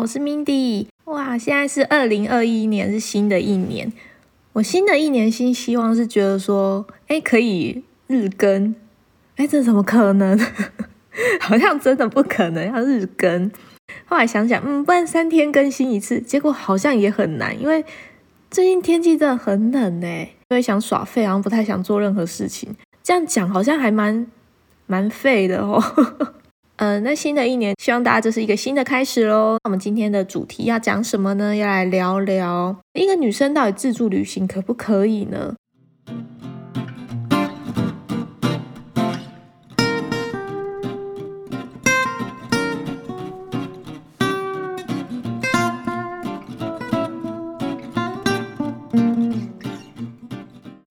我是 Mindy。哇，现在是二零二一年，是新的一年。我新的一年新希望是觉得说，哎，可以日更。哎，这怎么可能？好像真的不可能要日更。后来想想，嗯，不然三天更新一次，结果好像也很难，因为最近天气真的很冷哎，所以想耍废，然后不太想做任何事情。这样讲好像还蛮蛮废的哦。嗯，那新的一年，希望大家这是一个新的开始喽。那我们今天的主题要讲什么呢？要来聊聊一个女生到底自助旅行可不可以呢？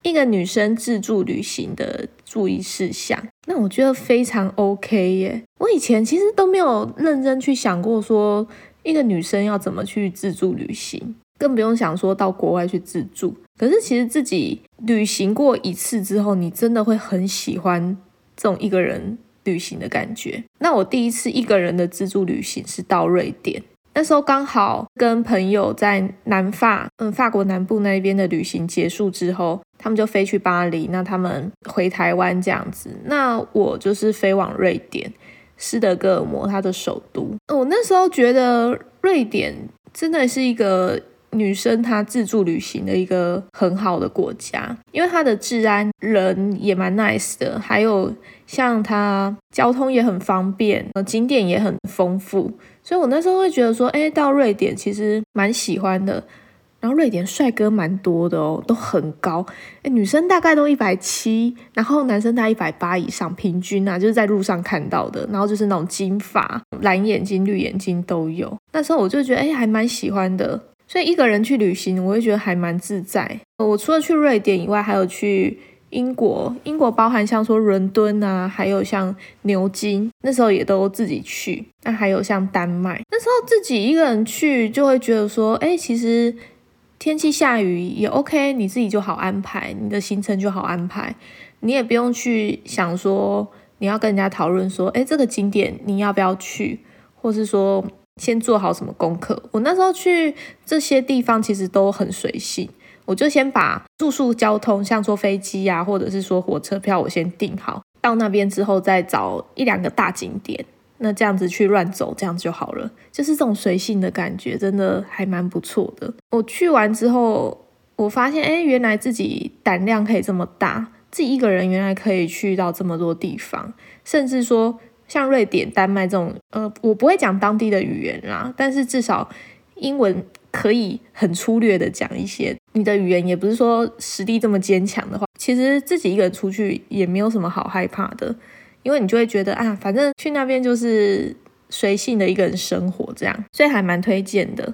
一个女生自助旅行的注意事项，那我觉得非常 OK 耶。我以前其实都没有认真去想过，说一个女生要怎么去自助旅行，更不用想说到国外去自助。可是其实自己旅行过一次之后，你真的会很喜欢这种一个人旅行的感觉。那我第一次一个人的自助旅行是到瑞典。那时候刚好跟朋友在南法，嗯，法国南部那边的旅行结束之后，他们就飞去巴黎，那他们回台湾这样子，那我就是飞往瑞典斯德哥尔摩，它的首都。我那时候觉得瑞典真的是一个女生她自助旅行的一个很好的国家，因为它的治安人也蛮 nice 的，还有像它交通也很方便，景点也很丰富。所以我那时候会觉得说，哎，到瑞典其实蛮喜欢的。然后瑞典帅哥蛮多的哦，都很高，哎，女生大概都一百七，然后男生大概一百八以上，平均啊，就是在路上看到的。然后就是那种金发、蓝眼睛、绿眼睛都有。那时候我就觉得，哎，还蛮喜欢的。所以一个人去旅行，我会觉得还蛮自在。我除了去瑞典以外，还有去。英国，英国包含像说伦敦啊，还有像牛津，那时候也都自己去。那还有像丹麦，那时候自己一个人去，就会觉得说，哎，其实天气下雨也 OK，你自己就好安排，你的行程就好安排，你也不用去想说你要跟人家讨论说，哎，这个景点你要不要去，或是说先做好什么功课。我那时候去这些地方，其实都很随性。我就先把住宿、交通，像坐飞机呀，或者是说火车票，我先订好。到那边之后，再找一两个大景点，那这样子去乱走，这样就好了。就是这种随性的感觉，真的还蛮不错的。我去完之后，我发现，哎，原来自己胆量可以这么大，自己一个人原来可以去到这么多地方，甚至说像瑞典、丹麦这种，呃，我不会讲当地的语言啦，但是至少英文。可以很粗略的讲一些，你的语言也不是说实力这么坚强的话，其实自己一个人出去也没有什么好害怕的，因为你就会觉得啊，反正去那边就是随性的一个人生活这样，所以还蛮推荐的。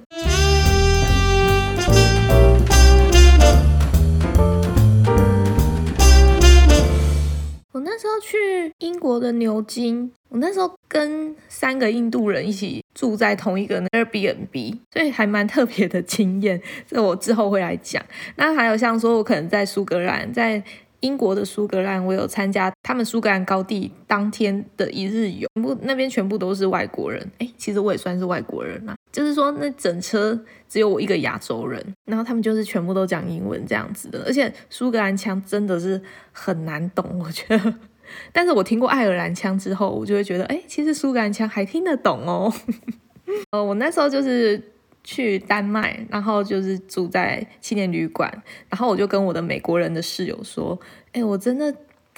我那时候去英国的牛津，我那时候跟三个印度人一起住在同一个 Airbnb，所以还蛮特别的经验。这我之后会来讲。那还有像说，我可能在苏格兰，在英国的苏格兰，我有参加他们苏格兰高地当天的一日游，不那边全部都是外国人。哎，其实我也算是外国人啦，就是说那整车只有我一个亚洲人，然后他们就是全部都讲英文这样子的，而且苏格兰腔真的是很难懂，我觉得。但是我听过爱尔兰腔之后，我就会觉得，哎，其实苏格兰腔还听得懂哦。呃，我那时候就是去丹麦，然后就是住在青年旅馆，然后我就跟我的美国人的室友说，哎，我真的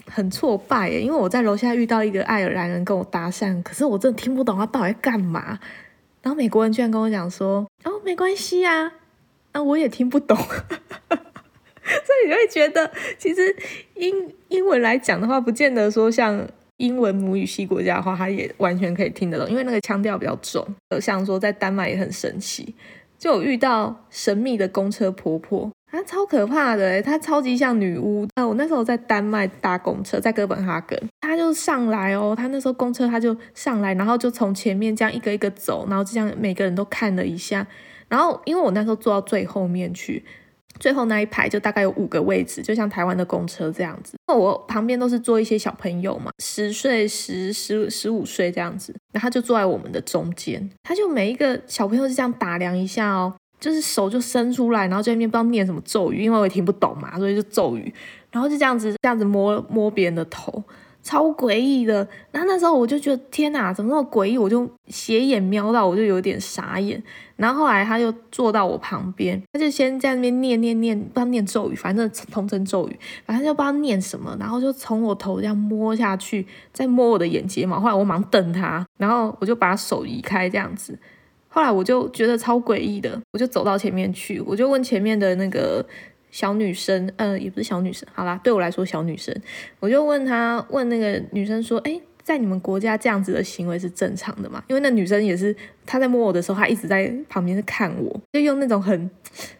很挫败耶，因为我在楼下遇到一个爱尔兰人跟我搭讪，可是我真的听不懂他到底在干嘛。然后美国人居然跟我讲说，哦，没关系啊，那我也听不懂。所以你会觉得，其实英英文来讲的话，不见得说像英文母语系国家的话，他也完全可以听得懂，因为那个腔调比较重。像说在丹麦也很神奇，就有遇到神秘的公车婆婆，她超可怕的，她超级像女巫。那我那时候在丹麦搭公车，在哥本哈根，她就上来哦，她那时候公车她就上来，然后就从前面这样一个一个走，然后这样每个人都看了一下，然后因为我那时候坐到最后面去。最后那一排就大概有五个位置，就像台湾的公车这样子。那我旁边都是坐一些小朋友嘛，十岁、十十十五岁这样子，然后他就坐在我们的中间，他就每一个小朋友是这样打量一下哦，就是手就伸出来，然后在那边不知道念什么咒语，因为我也听不懂嘛，所以就咒语，然后就这样子这样子摸摸别人的头。超诡异的，然后那时候我就觉得天哪，怎么那么诡异？我就斜眼瞄到，我就有点傻眼。然后后来他就坐到我旁边，他就先在那边念念念，不知道念咒语，反正通称咒语，反正就不知道念什么。然后就从我头这样摸下去，再摸我的眼睫毛。后来我忙瞪他，然后我就把手移开这样子。后来我就觉得超诡异的，我就走到前面去，我就问前面的那个。小女生，呃，也不是小女生，好啦，对我来说小女生，我就问她，问那个女生说，哎，在你们国家这样子的行为是正常的吗？因为那女生也是，她在摸我的时候，她一直在旁边看我，就用那种很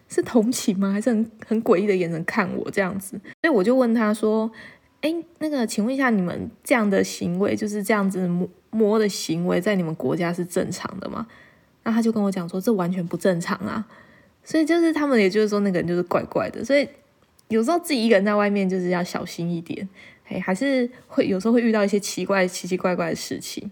是同情吗？还是很很诡异的眼神看我这样子，所以我就问她说，哎，那个，请问一下，你们这样的行为，就是这样子摸摸的行为，在你们国家是正常的吗？那她就跟我讲说，这完全不正常啊。所以就是他们，也就是说那个人就是怪怪的，所以有时候自己一个人在外面就是要小心一点，哎，还是会有时候会遇到一些奇怪、奇奇怪怪的事情。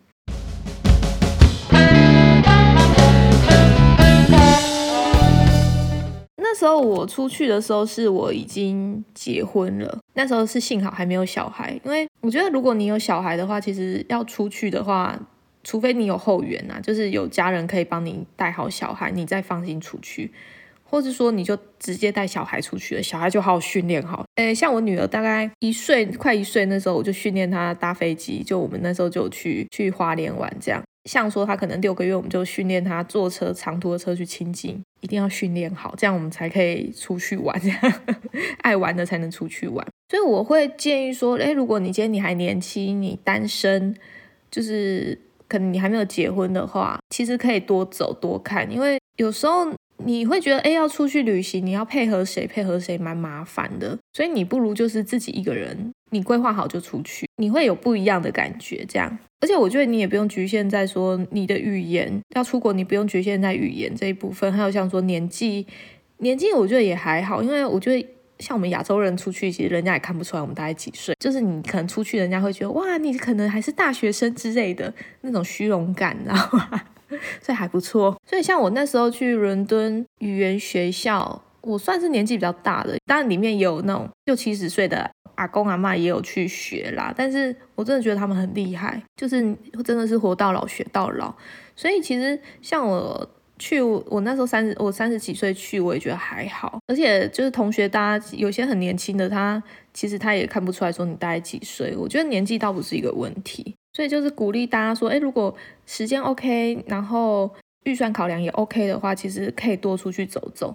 那时候我出去的时候是我已经结婚了，那时候是幸好还没有小孩，因为我觉得如果你有小孩的话，其实要出去的话。除非你有后援呐，就是有家人可以帮你带好小孩，你再放心出去，或者说你就直接带小孩出去了，小孩就好好训练好。诶，像我女儿大概一岁，快一岁那时候，我就训练她搭飞机，就我们那时候就去去花莲玩这样。像说她可能六个月，我们就训练她坐车长途的车去亲近，一定要训练好，这样我们才可以出去玩，这样 爱玩的才能出去玩。所以我会建议说，诶，如果你今天你还年轻，你单身，就是。可能你还没有结婚的话，其实可以多走多看，因为有时候你会觉得，哎，要出去旅行，你要配合谁，配合谁蛮麻烦的，所以你不如就是自己一个人，你规划好就出去，你会有不一样的感觉。这样，而且我觉得你也不用局限在说你的语言要出国，你不用局限在语言这一部分，还有像说年纪，年纪我觉得也还好，因为我觉得。像我们亚洲人出去，其实人家也看不出来我们大概几岁。就是你可能出去，人家会觉得哇，你可能还是大学生之类的那种虚荣感，你知道吗？所以还不错。所以像我那时候去伦敦语言学校，我算是年纪比较大的，当然里面也有那种六七十岁的阿公阿妈也有去学啦。但是我真的觉得他们很厉害，就是真的是活到老学到老。所以其实像我。去我那时候三十，我三十几岁去，我也觉得还好。而且就是同学，大家有些很年轻的，他其实他也看不出来说你大概几岁。我觉得年纪倒不是一个问题，所以就是鼓励大家说，哎，如果时间 OK，然后预算考量也 OK 的话，其实可以多出去走走。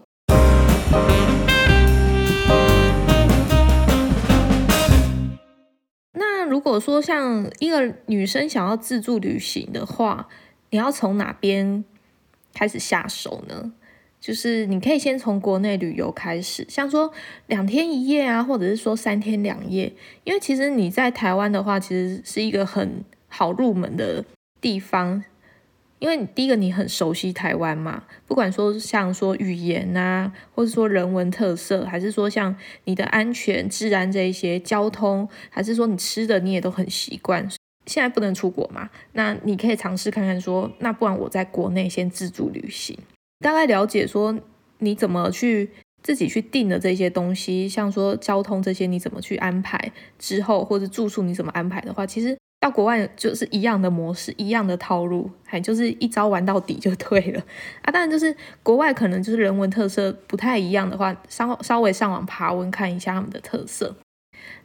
那如果说像一个女生想要自助旅行的话，你要从哪边？开始下手呢，就是你可以先从国内旅游开始，像说两天一夜啊，或者是说三天两夜，因为其实你在台湾的话，其实是一个很好入门的地方，因为你第一个你很熟悉台湾嘛，不管说像说语言啊，或者说人文特色，还是说像你的安全、治安这一些交通，还是说你吃的你也都很习惯。现在不能出国嘛？那你可以尝试看看，说那不然我在国内先自助旅行，大概了解说你怎么去自己去定的这些东西，像说交通这些你怎么去安排之后，或者住宿你怎么安排的话，其实到国外就是一样的模式，一样的套路，还就是一招玩到底就对了啊。当然就是国外可能就是人文特色不太一样的话，稍稍微上网爬文看一下他们的特色。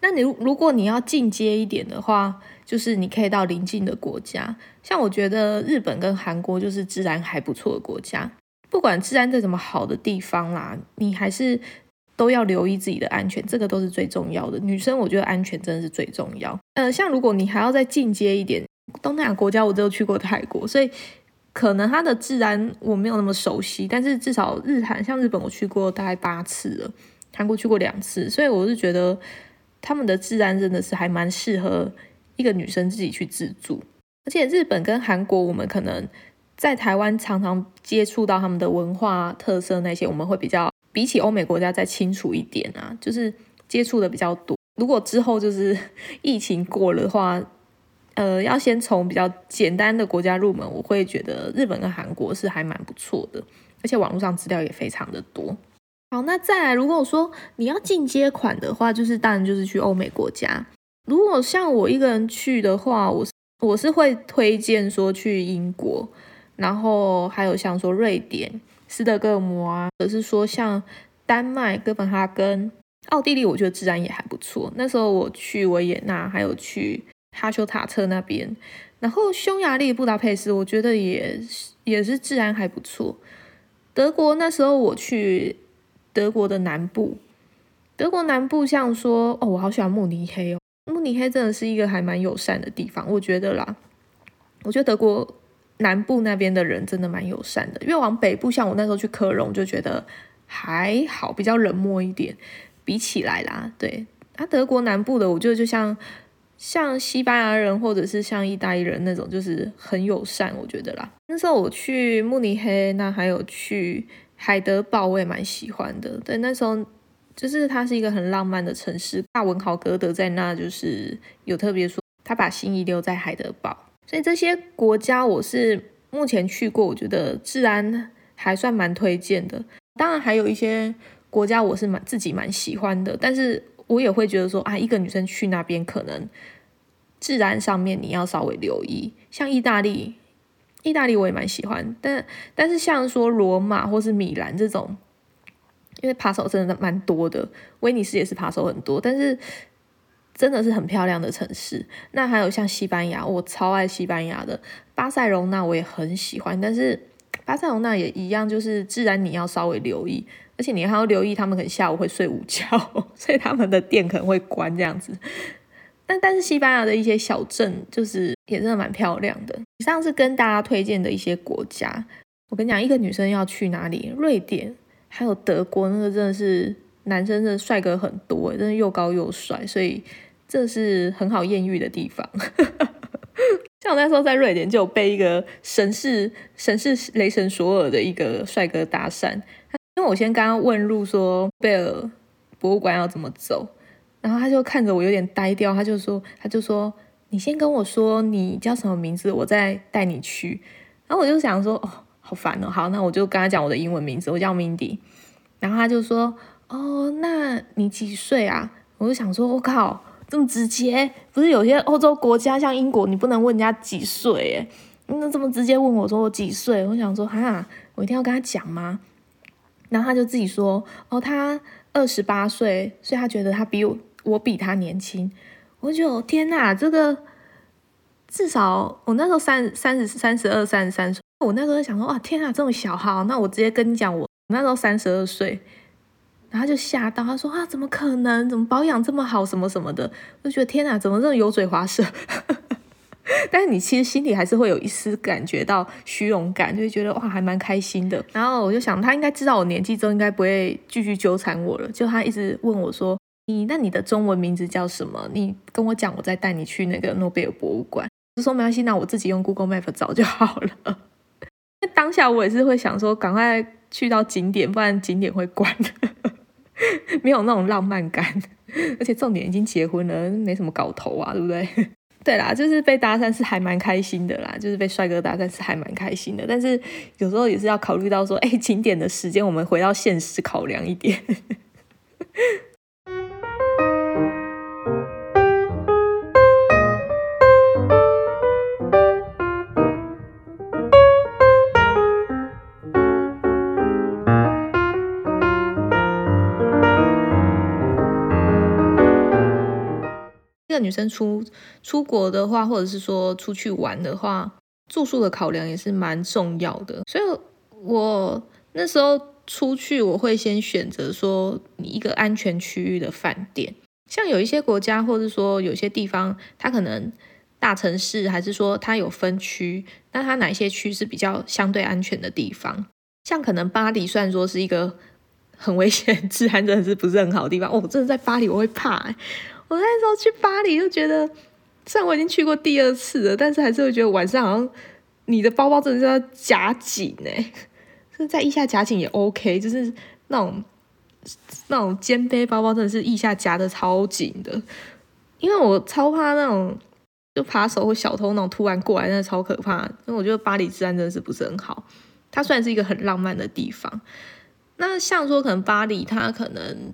那你如果你要进阶一点的话，就是你可以到邻近的国家，像我觉得日本跟韩国就是自然还不错的国家。不管治安在怎么好的地方啦，你还是都要留意自己的安全，这个都是最重要的。女生我觉得安全真的是最重要。呃，像如果你还要再进阶一点，东南亚国家我只有去过泰国，所以可能它的治安我没有那么熟悉，但是至少日韩像日本我去过大概八次了，韩国去过两次，所以我是觉得他们的治安真的是还蛮适合。一个女生自己去自助，而且日本跟韩国，我们可能在台湾常常接触到他们的文化特色那些，我们会比较比起欧美国家再清楚一点啊，就是接触的比较多。如果之后就是疫情过了的话，呃，要先从比较简单的国家入门，我会觉得日本跟韩国是还蛮不错的，而且网络上资料也非常的多。好，那再来，如果说你要进阶款的话，就是当然就是去欧美国家。如果像我一个人去的话，我我是会推荐说去英国，然后还有像说瑞典、斯德哥尔摩啊，或者是说像丹麦哥本哈根、奥地利，我觉得治安也还不错。那时候我去维也纳，还有去哈修塔特那边，然后匈牙利布达佩斯，我觉得也也是治安还不错。德国那时候我去德国的南部，德国南部像说哦，我好喜欢慕尼黑哦。慕尼黑真的是一个还蛮友善的地方，我觉得啦。我觉得德国南部那边的人真的蛮友善的，越往北部，像我那时候去科隆，就觉得还好，比较冷漠一点。比起来啦，对，啊，德国南部的，我觉得就像像西班牙人或者是像意大利人那种，就是很友善，我觉得啦。那时候我去慕尼黑，那还有去海德堡，我也蛮喜欢的。对，那时候。就是它是一个很浪漫的城市，大文豪歌德在那就是有特别说，他把心意留在海德堡，所以这些国家我是目前去过，我觉得治安还算蛮推荐的。当然还有一些国家我是蛮自己蛮喜欢的，但是我也会觉得说啊，一个女生去那边可能治安上面你要稍微留意，像意大利，意大利我也蛮喜欢，但但是像说罗马或是米兰这种。因为扒手真的蛮多的，威尼斯也是扒手很多，但是真的是很漂亮的城市。那还有像西班牙，我超爱西班牙的巴塞隆纳，我也很喜欢。但是巴塞隆纳也一样，就是自然你要稍微留意，而且你还要留意他们可能下午会睡午觉，所以他们的店可能会关这样子。但但是西班牙的一些小镇就是也真的蛮漂亮的。以上是跟大家推荐的一些国家。我跟你讲，一个女生要去哪里？瑞典。还有德国那个真的是男生的帅哥很多，真的又高又帅，所以这是很好艳遇的地方。像我那时候在瑞典就有被一个神似神似雷神索尔的一个帅哥搭讪，因为我先刚刚问路说贝尔博物馆要怎么走，然后他就看着我有点呆掉，他就说他就说你先跟我说你叫什么名字，我再带你去。然后我就想说哦。好烦哦！好，那我就跟他讲我的英文名字，我叫 Mindy。然后他就说：“哦，那你几岁啊？”我就想说：“我靠，这么直接！不是有些欧洲国家像英国，你不能问人家几岁？哎，那这么直接问我说我几岁？我想说，哈，我一定要跟他讲吗？”然后他就自己说：“哦，他二十八岁，所以他觉得他比我我比他年轻。”我就天哪，这个至少我那时候三三十三十二三十三岁。我那时候想说，哇，天啊，这么小哈，那我直接跟你讲，我那时候三十二岁，然后就吓到，他说啊，怎么可能？怎么保养这么好？什么什么的，我就觉得天啊，怎么这么油嘴滑舌？但是你其实心里还是会有一丝感觉到虚荣感，就会觉得哇，还蛮开心的。然后我就想，他应该知道我年纪之后，应该不会继续纠缠我了。就他一直问我说，你那你的中文名字叫什么？你跟我讲，我再带你去那个诺贝尔博物馆。我说没关系，那我自己用 Google Map 找就好了。当下我也是会想说，赶快去到景点，不然景点会关，没有那种浪漫感。而且重点已经结婚了，没什么搞头啊，对不对？对啦，就是被搭讪是还蛮开心的啦，就是被帅哥搭讪是还蛮开心的。但是有时候也是要考虑到说，哎，景点的时间，我们回到现实考量一点。个女生出出国的话，或者是说出去玩的话，住宿的考量也是蛮重要的。所以我那时候出去，我会先选择说你一个安全区域的饭店。像有一些国家，或者说有些地方，它可能大城市，还是说它有分区，那它哪些区是比较相对安全的地方？像可能巴黎，虽然说是一个很危险、治安真的是不是很好的地方，哦，真的在巴黎我会怕。我那时候去巴黎就觉得，虽然我已经去过第二次了，但是还是会觉得晚上好像你的包包真的是要夹紧哎，是在腋下夹紧也 OK，就是那种那种肩背包包真的是腋下夹的超紧的，因为我超怕那种就扒手或小偷那种突然过来，那超可怕。因为我觉得巴黎治安真的是不是很好。它虽然是一个很浪漫的地方，那像说可能巴黎，它可能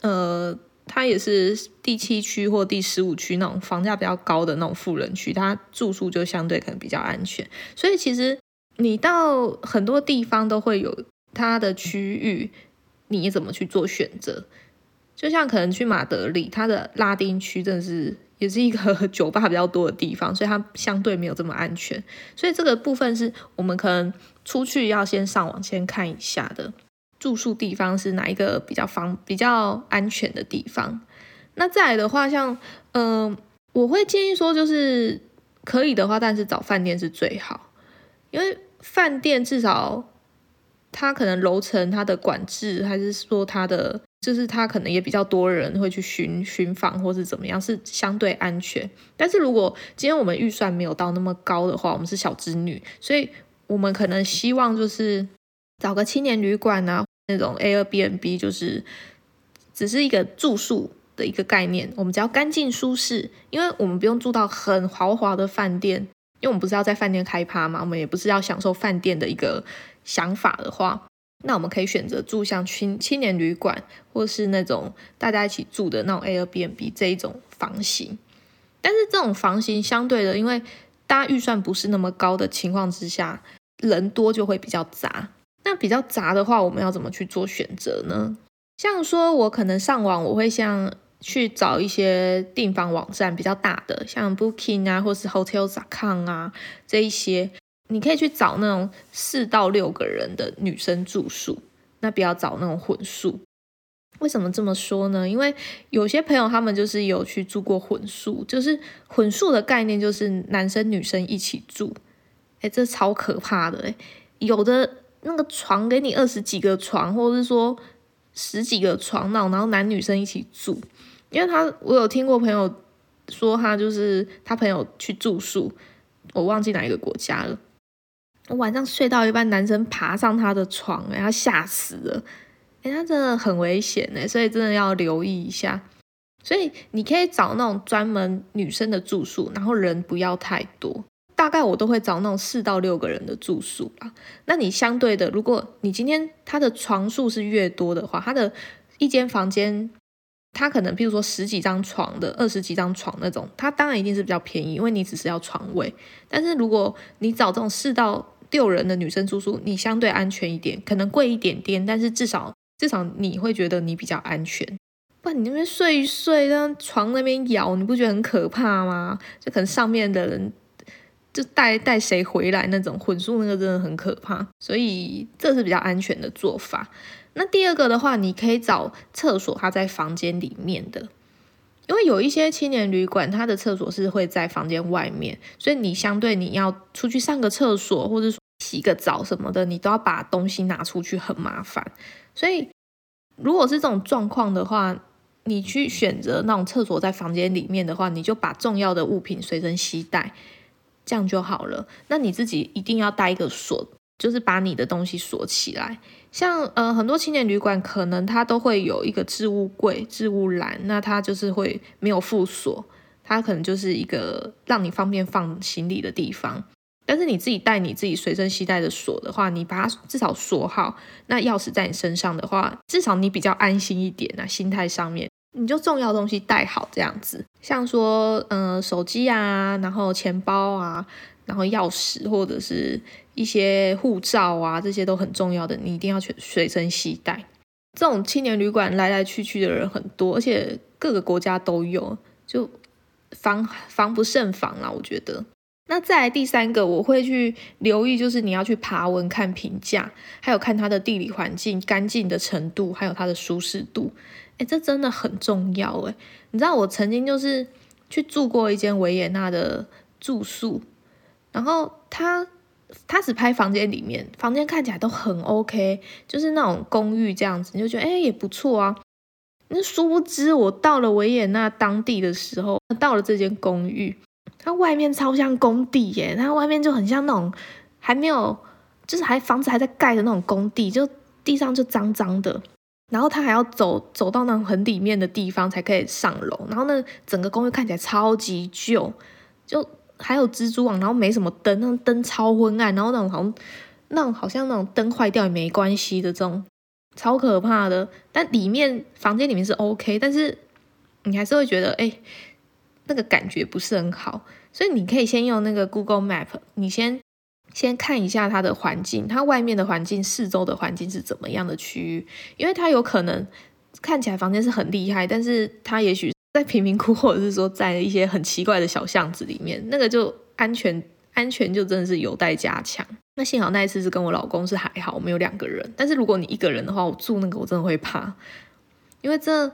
呃，它也是第七区或第十五区那种房价比较高的那种富人区，它住宿就相对可能比较安全。所以其实你到很多地方都会有它的区域。你怎么去做选择？就像可能去马德里，它的拉丁区真的是也是一个酒吧比较多的地方，所以它相对没有这么安全。所以这个部分是我们可能出去要先上网先看一下的住宿地方是哪一个比较方比较安全的地方。那再来的话，像嗯，我会建议说，就是可以的话，但是找饭店是最好，因为饭店至少。它可能楼层它的管制，还是说它的，就是它可能也比较多人会去巡巡访，或是怎么样，是相对安全。但是如果今天我们预算没有到那么高的话，我们是小资女，所以我们可能希望就是找个青年旅馆啊，那种 Airbnb，就是只是一个住宿的一个概念，我们只要干净舒适，因为我们不用住到很豪华的饭店，因为我们不是要在饭店开趴嘛，我们也不是要享受饭店的一个。想法的话，那我们可以选择住像青青年旅馆，或是那种大家一起住的那种 Airbnb 这一种房型。但是这种房型相对的，因为大家预算不是那么高的情况之下，人多就会比较杂。那比较杂的话，我们要怎么去做选择呢？像说我可能上网，我会像去找一些订房网站比较大的，像 Booking 啊，或是 Hotels.com 啊这一些。你可以去找那种四到六个人的女生住宿，那不要找那种混宿。为什么这么说呢？因为有些朋友他们就是有去住过混宿，就是混宿的概念就是男生女生一起住，哎，这超可怕的哎！有的那个床给你二十几个床，或者是说十几个床那种，然后男女生一起住。因为他我有听过朋友说，他就是他朋友去住宿，我忘记哪一个国家了。我晚上睡到一半，男生爬上他的床，哎，他吓死了，哎，他真的很危险哎，所以真的要留意一下。所以你可以找那种专门女生的住宿，然后人不要太多，大概我都会找那种四到六个人的住宿吧。那你相对的，如果你今天他的床数是越多的话，他的一间房间，他可能比如说十几张床的，二十几张床那种，他当然一定是比较便宜，因为你只是要床位。但是如果你找这种四到六人的女生住宿，你相对安全一点，可能贵一点点，但是至少至少你会觉得你比较安全。不然你那边睡一睡，让床那边摇，你不觉得很可怕吗？就可能上面的人就带带谁回来那种混宿，那个真的很可怕。所以这是比较安全的做法。那第二个的话，你可以找厕所，它在房间里面的。因为有一些青年旅馆，它的厕所是会在房间外面，所以你相对你要出去上个厕所，或者说洗个澡什么的，你都要把东西拿出去，很麻烦。所以如果是这种状况的话，你去选择那种厕所在房间里面的话，你就把重要的物品随身携带，这样就好了。那你自己一定要带一个锁，就是把你的东西锁起来。像呃很多青年旅馆，可能它都会有一个置物柜、置物篮，那它就是会没有附锁，它可能就是一个让你方便放行李的地方。但是你自己带你自己随身携带的锁的话，你把它至少锁好，那钥匙在你身上的话，至少你比较安心一点啊，心态上面你就重要东西带好这样子。像说嗯手机啊，然后钱包啊。然后钥匙或者是一些护照啊，这些都很重要的，你一定要去随身携带。这种青年旅馆来来去去的人很多，而且各个国家都有，就防防不胜防啦。我觉得。那再来第三个，我会去留意，就是你要去爬文看评价，还有看它的地理环境干净的程度，还有它的舒适度。哎，这真的很重要哎。你知道我曾经就是去住过一间维也纳的住宿。然后他他只拍房间里面，房间看起来都很 OK，就是那种公寓这样子，你就觉得哎也不错啊。那殊不知我到了维也纳当地的时候，到了这间公寓，它外面超像工地耶，它外面就很像那种还没有，就是还房子还在盖的那种工地，就地上就脏脏的。然后他还要走走到那种很里面的地方才可以上楼，然后那整个公寓看起来超级旧，就还有蜘蛛网，然后没什么灯，那灯超昏暗，然后那种好像那种好像那种灯坏掉也没关系的这种，超可怕的。但里面房间里面是 OK，但是你还是会觉得哎，那个感觉不是很好，所以你可以先用那个 Google Map，你先。先看一下它的环境，它外面的环境、四周的环境是怎么样的区域？因为它有可能看起来房间是很厉害，但是它也许在贫民窟，或者是说在一些很奇怪的小巷子里面，那个就安全安全就真的是有待加强。那幸好那一次是跟我老公是还好，我们有两个人。但是如果你一个人的话，我住那个我真的会怕，因为这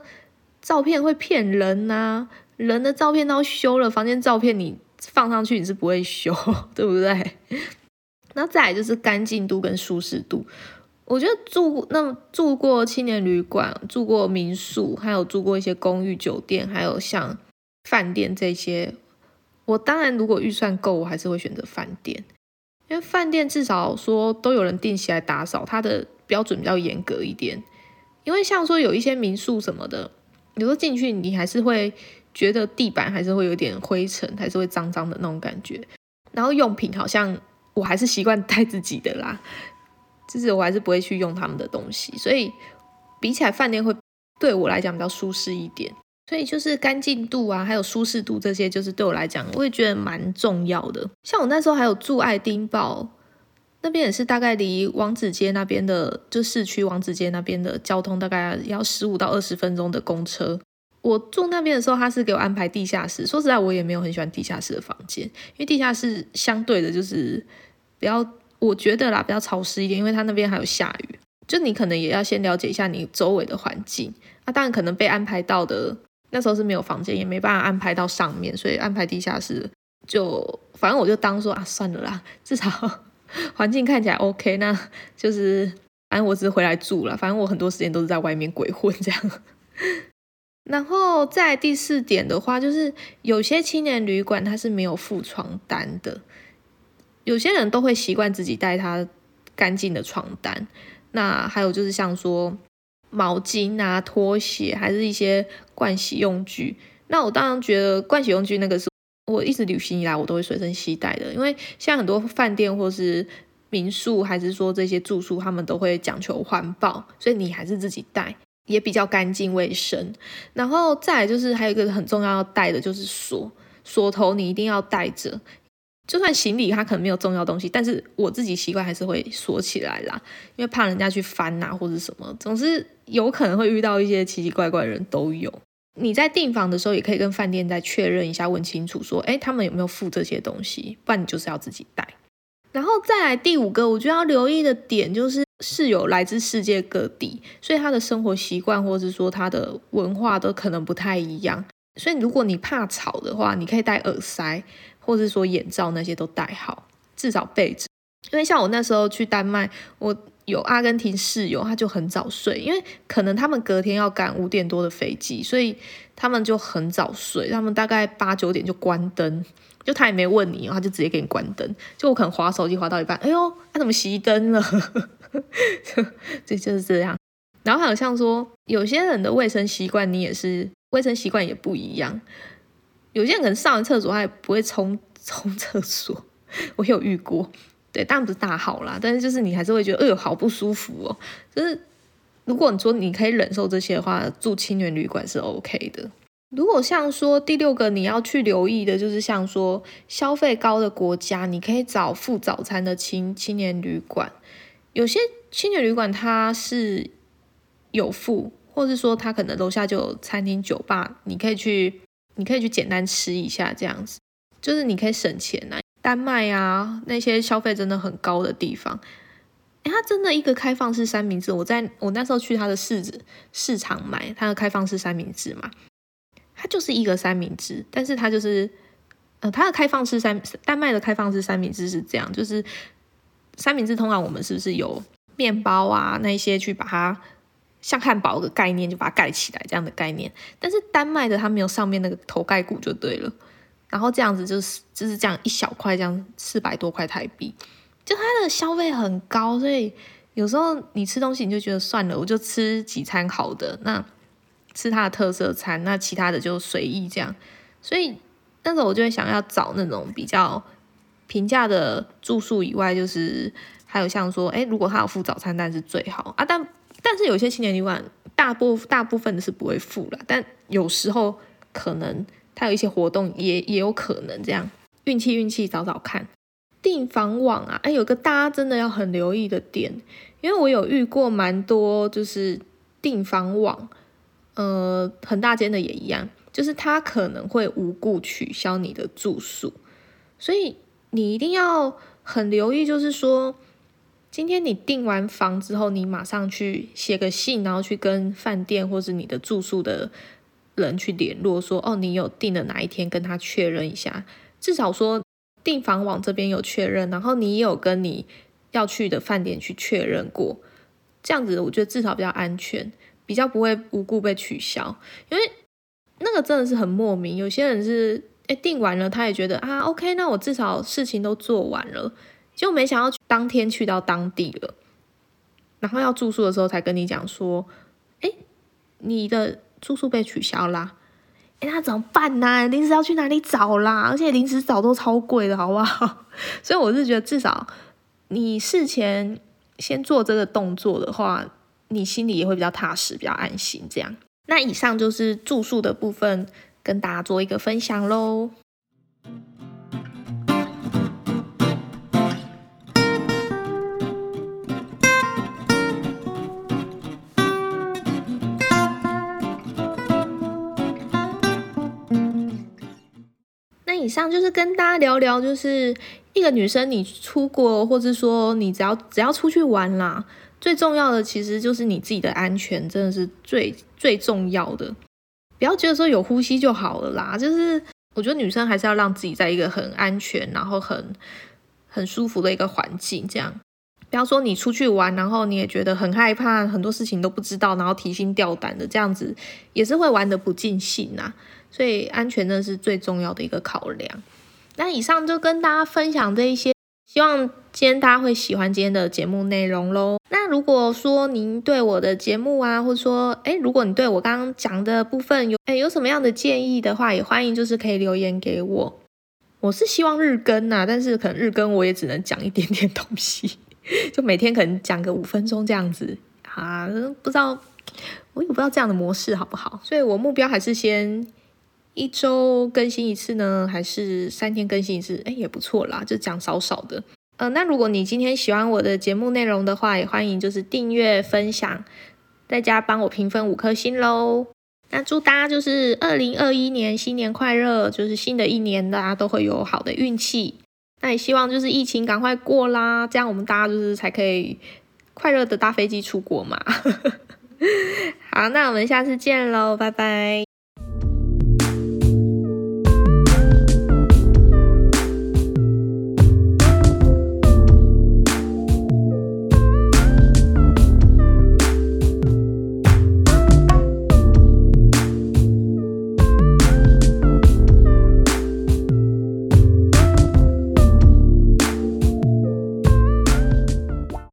照片会骗人呐，人的照片都修了，房间照片你放上去你是不会修，对不对？那再来就是干净度跟舒适度，我觉得住那住过青年旅馆、住过民宿，还有住过一些公寓酒店，还有像饭店这些，我当然如果预算够，我还是会选择饭店，因为饭店至少说都有人定期来打扫，它的标准比较严格一点。因为像说有一些民宿什么的，有时候进去你还是会觉得地板还是会有点灰尘，还是会脏脏的那种感觉，然后用品好像。我还是习惯带自己的啦，就是我还是不会去用他们的东西，所以比起来饭店会对我来讲比较舒适一点。所以就是干净度啊，还有舒适度这些，就是对我来讲，我也觉得蛮重要的。像我那时候还有住爱丁堡那边，也是大概离王子街那边的，就市区王子街那边的交通大概要十五到二十分钟的公车。我住那边的时候，他是给我安排地下室。说实在，我也没有很喜欢地下室的房间，因为地下室相对的就是。比较，我觉得啦，比较潮湿一点，因为它那边还有下雨，就你可能也要先了解一下你周围的环境。那当然可能被安排到的那时候是没有房间，也没办法安排到上面，所以安排地下室。就反正我就当说啊，算了啦，至少环境看起来 OK。那就是反正我只是回来住了，反正我很多时间都是在外面鬼混这样。然后在第四点的话，就是有些青年旅馆它是没有附床单的。有些人都会习惯自己带他干净的床单，那还有就是像说毛巾啊、拖鞋，还是一些盥洗用具。那我当然觉得盥洗用具那个是我一直旅行以来我都会随身携带的，因为像很多饭店或是民宿，还是说这些住宿，他们都会讲求环保，所以你还是自己带，也比较干净卫生。然后再来就是还有一个很重要要带的就是锁，锁头你一定要带着。就算行李它可能没有重要东西，但是我自己习惯还是会锁起来啦，因为怕人家去翻呐或者什么，总是有可能会遇到一些奇奇怪怪的人都有。你在订房的时候也可以跟饭店再确认一下，问清楚说，哎，他们有没有付这些东西，不然你就是要自己带。然后再来第五个，我觉得要留意的点就是室友来自世界各地，所以他的生活习惯或者是说他的文化都可能不太一样。所以如果你怕吵的话，你可以戴耳塞。或者说眼罩那些都戴好，至少备着。因为像我那时候去丹麦，我有阿根廷室友，他就很早睡，因为可能他们隔天要赶五点多的飞机，所以他们就很早睡。他们大概八九点就关灯，就他也没问你，他就直接给你关灯。就我可能划手机划到一半，哎呦，他怎么熄灯了？这就是这样。然后还有像说，有些人的卫生习惯，你也是卫生习惯也不一样。有些人可能上完厕所他也不会冲 冲厕所，我有遇过，对，当然不是大号啦，但是就是你还是会觉得，哎呦，好不舒服哦。就是如果你说你可以忍受这些的话，住青年旅馆是 OK 的。如果像说第六个你要去留意的，就是像说消费高的国家，你可以找付早餐的青青年旅馆。有些青年旅馆它是有付，或者说它可能楼下就有餐厅、酒吧，你可以去。你可以去简单吃一下，这样子就是你可以省钱呐。丹麦啊，那些消费真的很高的地方，哎，它真的一个开放式三明治，我在我那时候去它的市子市场买它的开放式三明治嘛，它就是一个三明治，但是它就是呃，它的开放式三丹麦的开放式三明治是这样，就是三明治通常我们是不是有面包啊那些去把它。像汉堡的概念，就把它盖起来这样的概念，但是丹麦的它没有上面那个头盖骨就对了，然后这样子就是就是这样一小块，这样四百多块台币，就它的消费很高，所以有时候你吃东西你就觉得算了，我就吃几餐好的，那吃它的特色餐，那其他的就随意这样。所以那时候我就会想要找那种比较平价的住宿以外，就是还有像说，哎，如果他有附早餐单是最好啊。但但是有些青年旅馆大部大部分的是不会付了，但有时候可能他有一些活动也也有可能这样，运气运气找找看。订房网啊，哎，有个大家真的要很留意的点，因为我有遇过蛮多，就是订房网，呃，很大间的也一样，就是他可能会无故取消你的住宿，所以你一定要很留意，就是说，今天你订完房之后，你马上去写个信，然后去跟饭店或是你的住宿的人去联络，说，哦，你有订的哪一天，跟他确认一下，至少说。订房网这边有确认，然后你也有跟你要去的饭店去确认过，这样子我觉得至少比较安全，比较不会无故被取消。因为那个真的是很莫名，有些人是哎订完了，他也觉得啊 OK，那我至少事情都做完了，就没想到当天去到当地了，然后要住宿的时候才跟你讲说，哎，你的住宿被取消啦。哎，那怎么办呢？临时要去哪里找啦？而且临时找都超贵的，好不好？所以我是觉得，至少你事前先做这个动作的话，你心里也会比较踏实，比较安心。这样，那以上就是住宿的部分，跟大家做一个分享喽。以上就是跟大家聊聊，就是一个女生你出国，或者说你只要只要出去玩啦，最重要的其实就是你自己的安全，真的是最最重要的。不要觉得说有呼吸就好了啦，就是我觉得女生还是要让自己在一个很安全，然后很很舒服的一个环境，这样。不要说你出去玩，然后你也觉得很害怕，很多事情都不知道，然后提心吊胆的，这样子也是会玩的不尽兴呐。所以安全呢是最重要的一个考量。那以上就跟大家分享这一些，希望今天大家会喜欢今天的节目内容喽。那如果说您对我的节目啊，或者说哎，如果你对我刚刚讲的部分有哎有什么样的建议的话，也欢迎就是可以留言给我。我是希望日更呐，但是可能日更我也只能讲一点点东西，就每天可能讲个五分钟这样子啊，不知道我也不知道这样的模式好不好，所以我目标还是先。一周更新一次呢，还是三天更新一次？哎，也不错啦，就讲少少的。呃，那如果你今天喜欢我的节目内容的话，也欢迎就是订阅、分享，在家帮我评分五颗星喽。那祝大家就是二零二一年新年快乐，就是新的一年大家都会有好的运气。那也希望就是疫情赶快过啦，这样我们大家就是才可以快乐的搭飞机出国嘛。好，那我们下次见喽，拜拜。